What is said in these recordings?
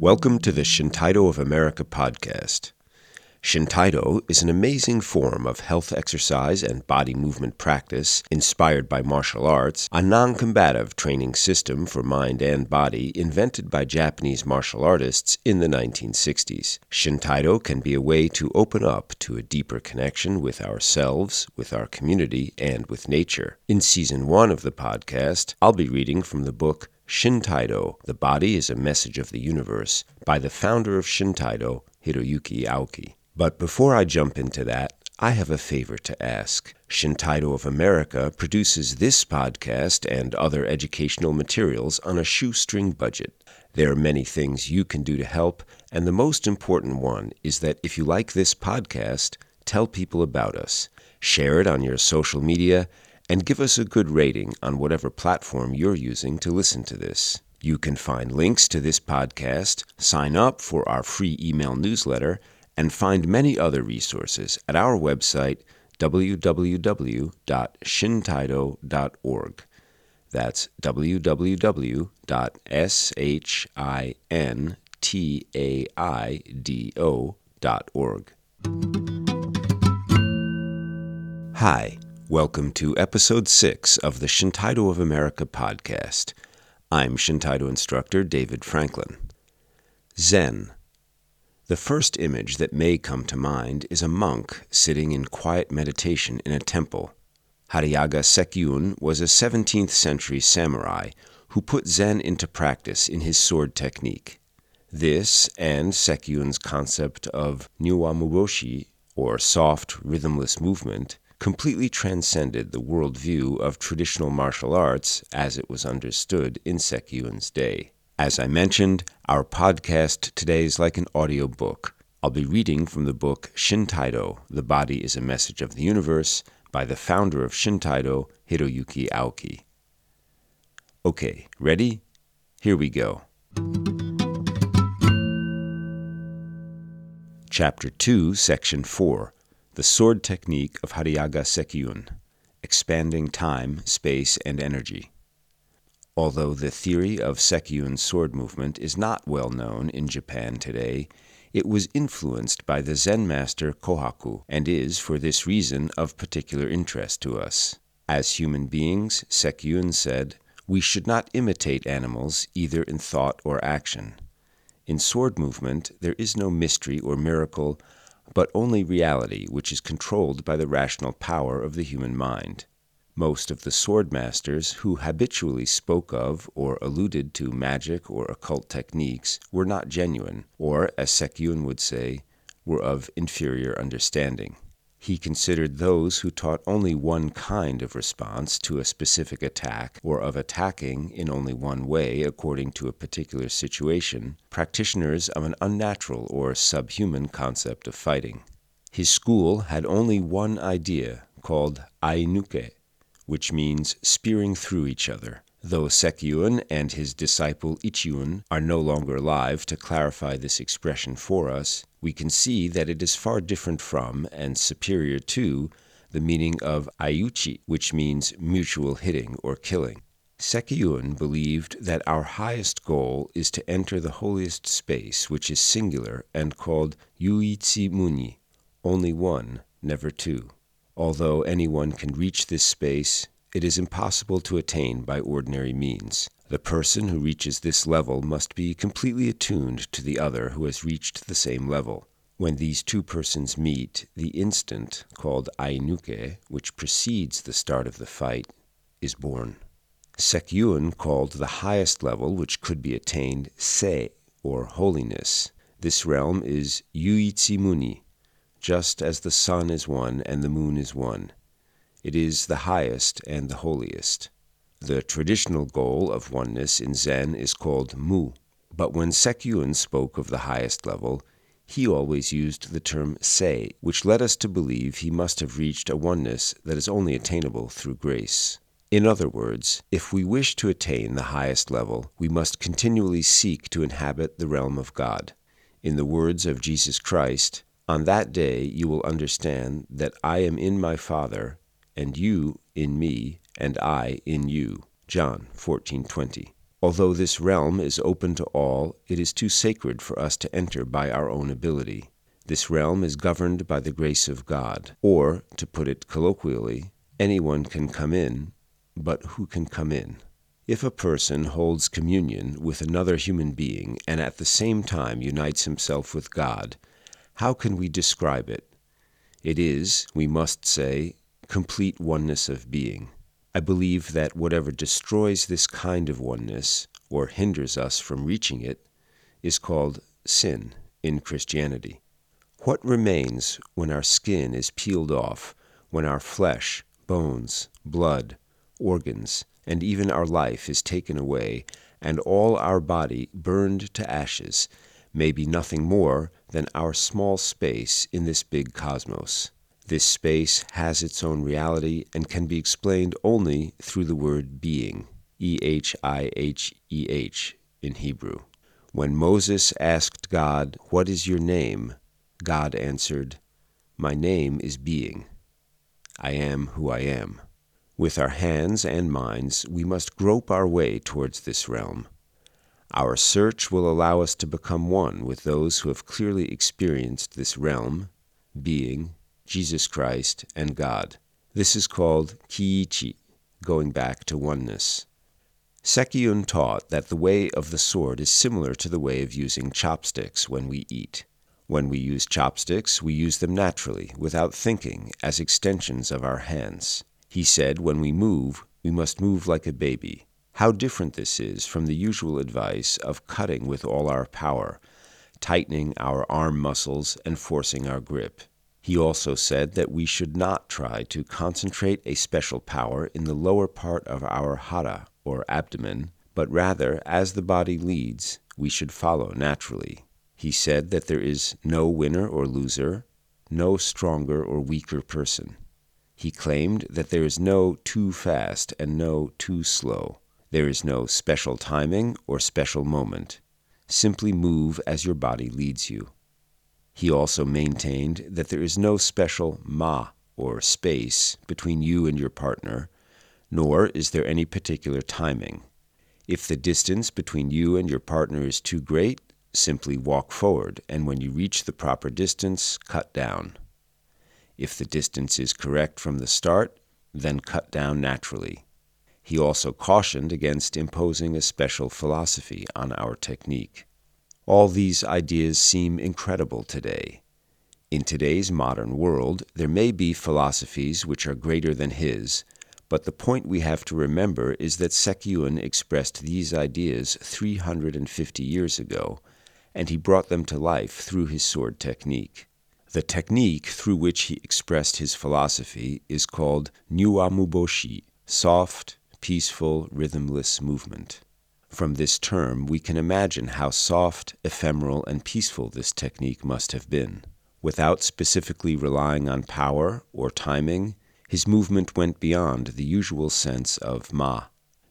Welcome to the Shintaido of America podcast. Shintaido is an amazing form of health exercise and body movement practice inspired by martial arts, a non combative training system for mind and body invented by Japanese martial artists in the 1960s. Shintaido can be a way to open up to a deeper connection with ourselves, with our community, and with nature. In season one of the podcast, I'll be reading from the book Shintaido The Body is a Message of the Universe by the founder of Shintaido, Hiroyuki Aoki. But before I jump into that, I have a favor to ask. Shintaido of America produces this podcast and other educational materials on a shoestring budget. There are many things you can do to help, and the most important one is that if you like this podcast, tell people about us. Share it on your social media and give us a good rating on whatever platform you're using to listen to this. You can find links to this podcast, sign up for our free email newsletter, and find many other resources at our website www.shintaido.org. That's www.shintaido.org. Hi, welcome to episode 6 of the Shintaido of America podcast. I'm Shintaido instructor David Franklin. Zen the first image that may come to mind is a monk sitting in quiet meditation in a temple. Hariyaga Sekiun was a 17th century samurai who put Zen into practice in his sword technique. This and Sekiun's concept of Nyuwamubyoshi, or soft, rhythmless movement, completely transcended the worldview of traditional martial arts as it was understood in Sekiun's day. As I mentioned, our podcast today is like an audio book. I'll be reading from the book Shintaido The Body is a Message of the Universe by the founder of Shintaido, Hiroyuki Aoki. Okay, ready? Here we go. Chapter 2, Section 4 The Sword Technique of Hariyaga Sekiun Expanding Time, Space, and Energy. Although the theory of Sekiun's sword movement is not well known in Japan today, it was influenced by the Zen master Kohaku and is, for this reason, of particular interest to us. As human beings, Sekiun said, we should not imitate animals either in thought or action. In sword movement, there is no mystery or miracle, but only reality, which is controlled by the rational power of the human mind. Most of the sword masters who habitually spoke of or alluded to magic or occult techniques were not genuine, or, as Sekiun would say, were of inferior understanding. He considered those who taught only one kind of response to a specific attack, or of attacking in only one way according to a particular situation, practitioners of an unnatural or subhuman concept of fighting. His school had only one idea, called Ainuke, which means spearing through each other. Though Sekiun and his disciple Ichiun are no longer alive to clarify this expression for us, we can see that it is far different from and superior to the meaning of aiuchi, which means mutual hitting or killing. Sekiun believed that our highest goal is to enter the holiest space, which is singular and called Yuichi Muni, only one, never two. Although anyone can reach this space, it is impossible to attain by ordinary means. The person who reaches this level must be completely attuned to the other who has reached the same level. When these two persons meet, the instant, called Ainuke, which precedes the start of the fight, is born. Sekiun called the highest level which could be attained Se, or holiness. This realm is Yuichi Muni, just as the sun is one and the moon is one. It is the highest and the holiest. The traditional goal of oneness in Zen is called Mu, but when Sekiun spoke of the highest level, he always used the term Se, which led us to believe he must have reached a oneness that is only attainable through grace. In other words, if we wish to attain the highest level, we must continually seek to inhabit the realm of God. In the words of Jesus Christ, on that day you will understand that I am in my Father, and you in me, and I in you. John 14:20. Although this realm is open to all, it is too sacred for us to enter by our own ability. This realm is governed by the grace of God, or, to put it colloquially, anyone can come in, but who can come in? If a person holds communion with another human being and at the same time unites himself with God, how can we describe it? It is, we must say, complete oneness of being. I believe that whatever destroys this kind of oneness, or hinders us from reaching it, is called sin in Christianity. What remains when our skin is peeled off, when our flesh, bones, blood, organs, and even our life is taken away, and all our body burned to ashes, may be nothing more than our small space in this big cosmos. This space has its own reality and can be explained only through the word being, E H I H E H in Hebrew. When Moses asked God, What is your name? God answered, My name is being. I am who I am. With our hands and minds, we must grope our way towards this realm. Our search will allow us to become one with those who have clearly experienced this realm, being, Jesus Christ, and God. This is called Kiichi, going back to oneness. Sekiun taught that the way of the sword is similar to the way of using chopsticks when we eat. When we use chopsticks, we use them naturally, without thinking, as extensions of our hands. He said when we move, we must move like a baby. How different this is from the usual advice of cutting with all our power, tightening our arm muscles, and forcing our grip. He also said that we should not try to concentrate a special power in the lower part of our hara, or abdomen, but rather, as the body leads, we should follow naturally. He said that there is no winner or loser, no stronger or weaker person. He claimed that there is no too fast and no too slow. There is no special timing or special moment. Simply move as your body leads you. He also maintained that there is no special ma, or space, between you and your partner, nor is there any particular timing. If the distance between you and your partner is too great, simply walk forward, and when you reach the proper distance, cut down. If the distance is correct from the start, then cut down naturally. He also cautioned against imposing a special philosophy on our technique. All these ideas seem incredible today. In today's modern world, there may be philosophies which are greater than his, but the point we have to remember is that Sekiun expressed these ideas 350 years ago, and he brought them to life through his sword technique. The technique through which he expressed his philosophy is called Nyuwamubyoshi, soft, peaceful, rhythmless movement. From this term, we can imagine how soft, ephemeral, and peaceful this technique must have been. Without specifically relying on power or timing, his movement went beyond the usual sense of ma.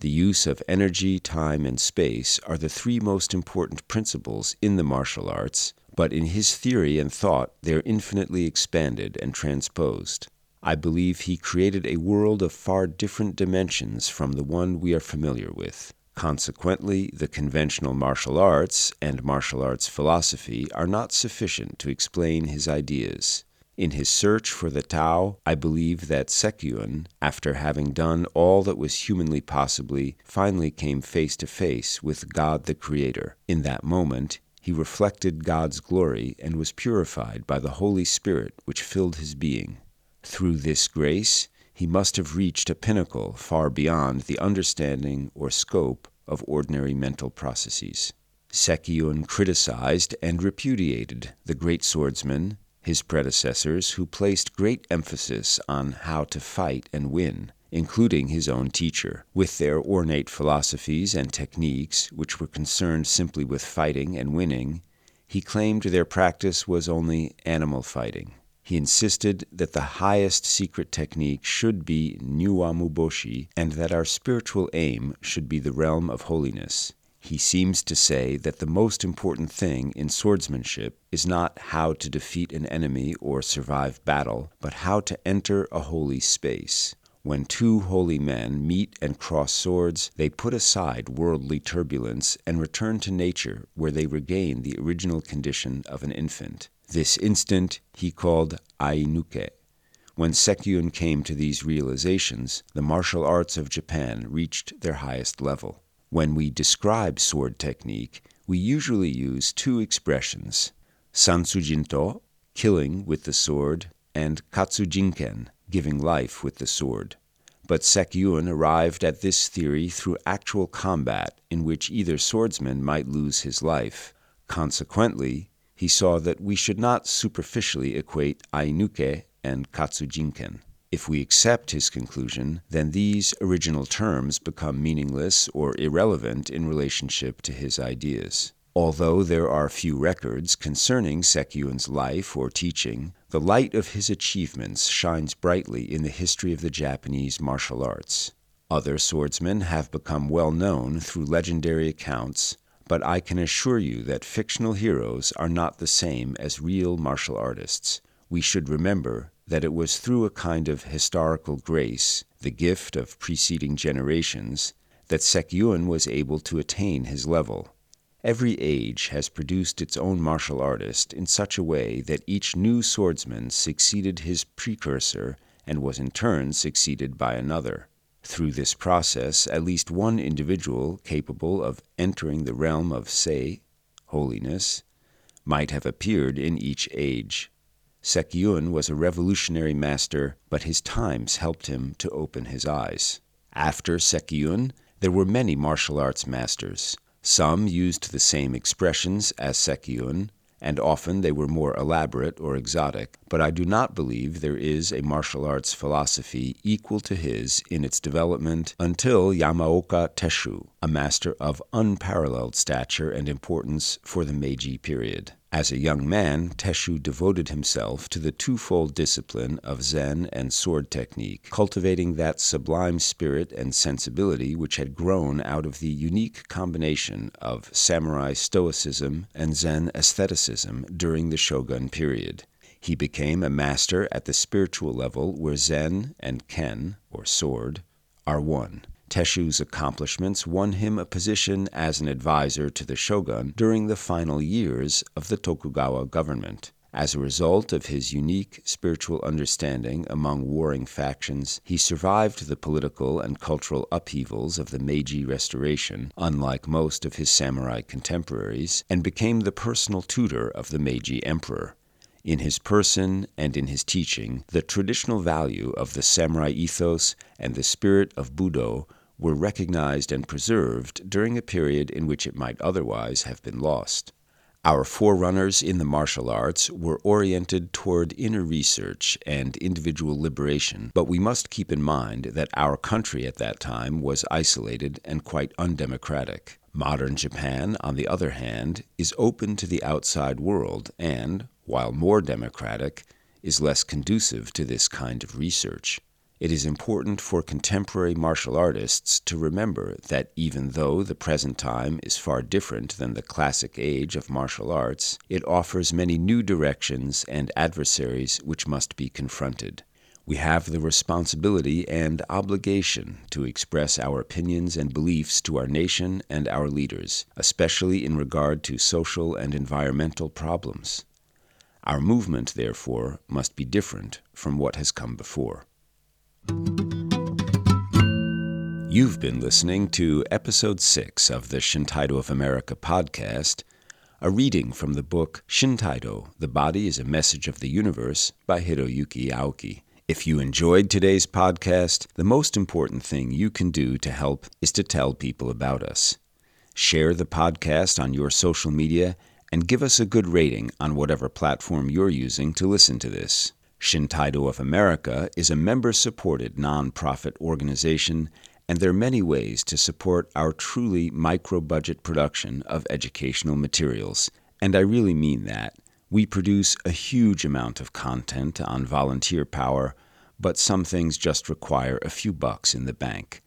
The use of energy, time, and space are the three most important principles in the martial arts, but in his theory and thought they are infinitely expanded and transposed. I believe he created a world of far different dimensions from the one we are familiar with. Consequently, the conventional martial arts and martial arts philosophy are not sufficient to explain his ideas. In his search for the Tao, I believe that Sekiun, after having done all that was humanly possibly, finally came face to face with God the Creator. In that moment, he reflected God's glory and was purified by the Holy Spirit which filled his being. Through this grace, he must have reached a pinnacle far beyond the understanding or scope of ordinary mental processes. Sekiun criticized and repudiated the great swordsmen his predecessors, who placed great emphasis on how to fight and win, including his own teacher, with their ornate philosophies and techniques, which were concerned simply with fighting and winning, he claimed their practice was only animal fighting. He insisted that the highest secret technique should be Nyuwamubyoshi, and that our spiritual aim should be the realm of holiness. He seems to say that the most important thing in swordsmanship is not how to defeat an enemy or survive battle, but how to enter a holy space. When two holy men meet and cross swords, they put aside worldly turbulence and return to nature, where they regain the original condition of an infant. This instant he called Ainuke. When Sekiun came to these realizations, the martial arts of Japan reached their highest level. When we describe sword technique, we usually use two expressions Satsujinto, killing with the sword, and Katsujinken, giving life with the sword. But Sekiun arrived at this theory through actual combat in which either swordsman might lose his life. Consequently, he saw that we should not superficially equate Ainuke and Katsujinken. If we accept his conclusion, then these original terms become meaningless or irrelevant in relationship to his ideas. Although there are few records concerning Sekiun's life or teaching, the light of his achievements shines brightly in the history of the Japanese martial arts. Other swordsmen have become well known through legendary accounts, but I can assure you that fictional heroes are not the same as real martial artists. We should remember that it was through a kind of historical grace, the gift of preceding generations, that Sekiun was able to attain his level. Every age has produced its own martial artist in such a way that each new swordsman succeeded his precursor and was in turn succeeded by another. Through this process, at least one individual capable of entering the realm of Sei, holiness, might have appeared in each age. Sekiun was a revolutionary master, but his times helped him to open his eyes. After Sekiun, there were many martial arts masters. Some used the same expressions as Sekiun, and often they were more elaborate or exotic, but I do not believe there is a martial arts philosophy equal to his in its development until Yamaoka Tesshu, a master of unparalleled stature and importance for the Meiji period. As a young man, Tesshu devoted himself to the twofold discipline of Zen and sword technique, cultivating that sublime spirit and sensibility which had grown out of the unique combination of samurai stoicism and Zen aestheticism during the shogun period. He became a master at the spiritual level where Zen and Ken, or sword, are one. Tesshu's accomplishments won him a position as an advisor to the shogun during the final years of the Tokugawa government. As a result of his unique spiritual understanding among warring factions, he survived the political and cultural upheavals of the Meiji Restoration, unlike most of his samurai contemporaries, and became the personal tutor of the Meiji emperor. In his person and in his teaching, the traditional value of the samurai ethos and the spirit of Budo were recognized and preserved during a period in which it might otherwise have been lost. Our forerunners in the martial arts were oriented toward inner research and individual liberation, but we must keep in mind that our country at that time was isolated and quite undemocratic. Modern Japan, on the other hand, is open to the outside world and, while more democratic, is less conducive to this kind of research. It is important for contemporary martial artists to remember that even though the present time is far different than the classic age of martial arts, it offers many new directions and adversaries which must be confronted. We have the responsibility and obligation to express our opinions and beliefs to our nation and our leaders, especially in regard to social and environmental problems. Our movement, therefore, must be different from what has come before. You've been listening to episode 6 of the Shintaido of America podcast, a reading from the book Shintaido The Body is a Message of the Universe by Hiroyuki Aoki. If you enjoyed today's podcast, the most important thing you can do to help is to tell people about us. Share the podcast on your social media and give us a good rating on whatever platform you're using to listen to this. Shintaido of America is a member supported nonprofit organization, and there are many ways to support our truly micro budget production of educational materials. And I really mean that. We produce a huge amount of content on volunteer power, but some things just require a few bucks in the bank.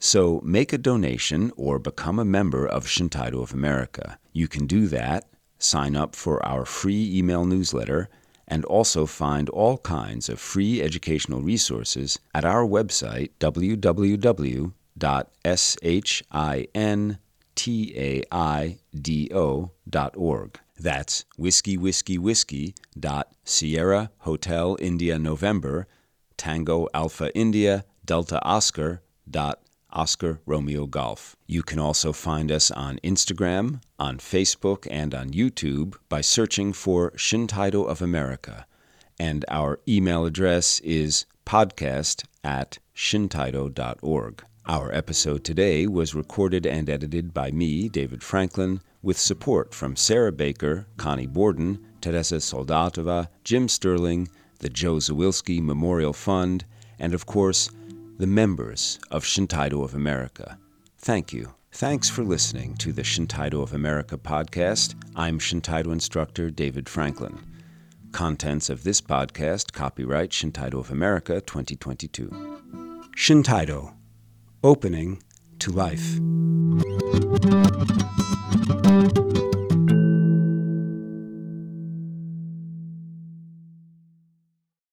So make a donation or become a member of Shintaido of America. You can do that, sign up for our free email newsletter, and also find all kinds of free educational resources at our website www.shinTaido.org. That's whiskey whiskey whiskey dot Sierra Hotel India November Tango Alpha India Delta Oscar dot Oscar Romeo Golf. You can also find us on Instagram, on Facebook, and on YouTube by searching for Shintaido of America. And our email address is podcast at shintaido.org. Our episode today was recorded and edited by me, David Franklin, with support from Sarah Baker, Connie Borden, Teresa Soldatova, Jim Sterling, the Joe Zawilski Memorial Fund, and of course, the members of Shintaido of America. Thank you. Thanks for listening to the Shintaido of America podcast. I'm Shintaido instructor David Franklin. Contents of this podcast copyright Shintaido of America 2022. Shintaido, opening to life.